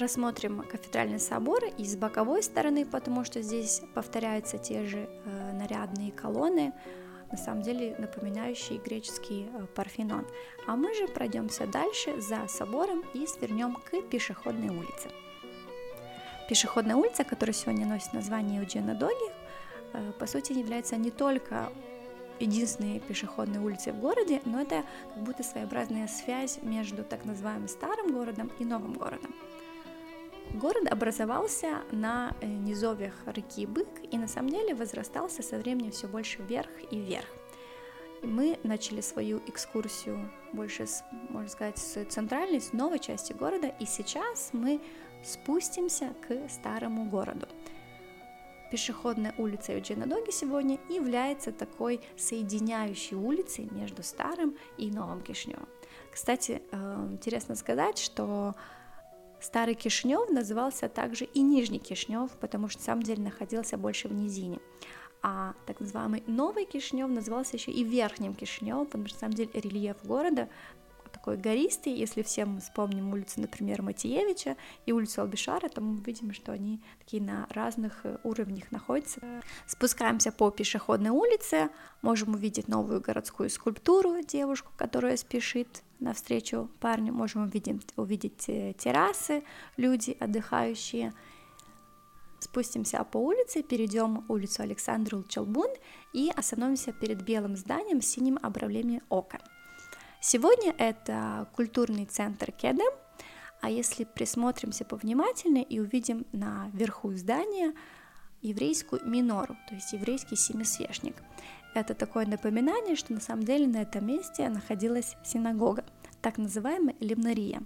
рассмотрим кафедральный собор и с боковой стороны, потому что здесь повторяются те же э, нарядные колонны, на самом деле напоминающие греческий э, Парфенон. А мы же пройдемся дальше за собором и свернем к пешеходной улице. Пешеходная улица, которая сегодня носит название Euгена Доги, э, по сути является не только единственной пешеходной улицей в городе, но это как будто своеобразная связь между так называемым старым городом и новым городом. Город образовался на э, низовьях реки Бык и на самом деле возрастался со временем все больше вверх и вверх. Мы начали свою экскурсию больше, с, можно сказать, с центральной, с новой части города, и сейчас мы спустимся к старому городу. Пешеходная улица Евгена Доги сегодня является такой соединяющей улицей между старым и новым Кишневым. Кстати, э, интересно сказать, что Старый Кишнев назывался также и Нижний Кишнев, потому что на самом деле находился больше в низине. А так называемый Новый Кишнев назывался еще и Верхним Кишневым, потому что на самом деле рельеф города такой гористый, если все мы вспомним улицу, например, Матиевича и улицу Албишара, то мы увидим, что они такие на разных э, уровнях находятся. Спускаемся по пешеходной улице, можем увидеть новую городскую скульптуру, девушку, которая спешит навстречу парню, можем увидеть, увидеть э, террасы, люди отдыхающие, спустимся по улице, перейдем улицу Александру Челбун и остановимся перед белым зданием с синим обрамлением окон. Сегодня это культурный центр Кеда, а если присмотримся повнимательнее и увидим на верху здания еврейскую минору, то есть еврейский семисвешник. Это такое напоминание, что на самом деле на этом месте находилась синагога, так называемая лимнария.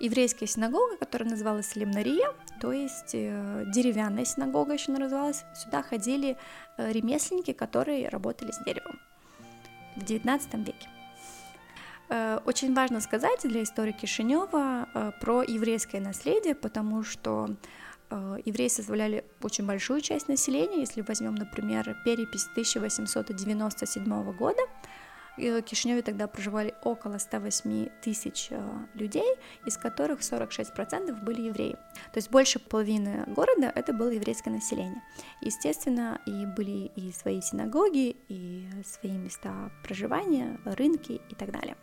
Еврейская синагога, которая называлась лимнария, то есть э, деревянная синагога еще называлась, сюда ходили э, ремесленники, которые работали с деревом в XIX веке. Э, очень важно сказать для истории Кишинева э, про еврейское наследие, потому что э, евреи составляли очень большую часть населения. Если возьмем, например, перепись 1897 года, в Кишиневе тогда проживали около 108 тысяч людей, из которых 46% были евреи. То есть больше половины города это было еврейское население. Естественно, и были и свои синагоги, и свои места проживания, рынки и так далее.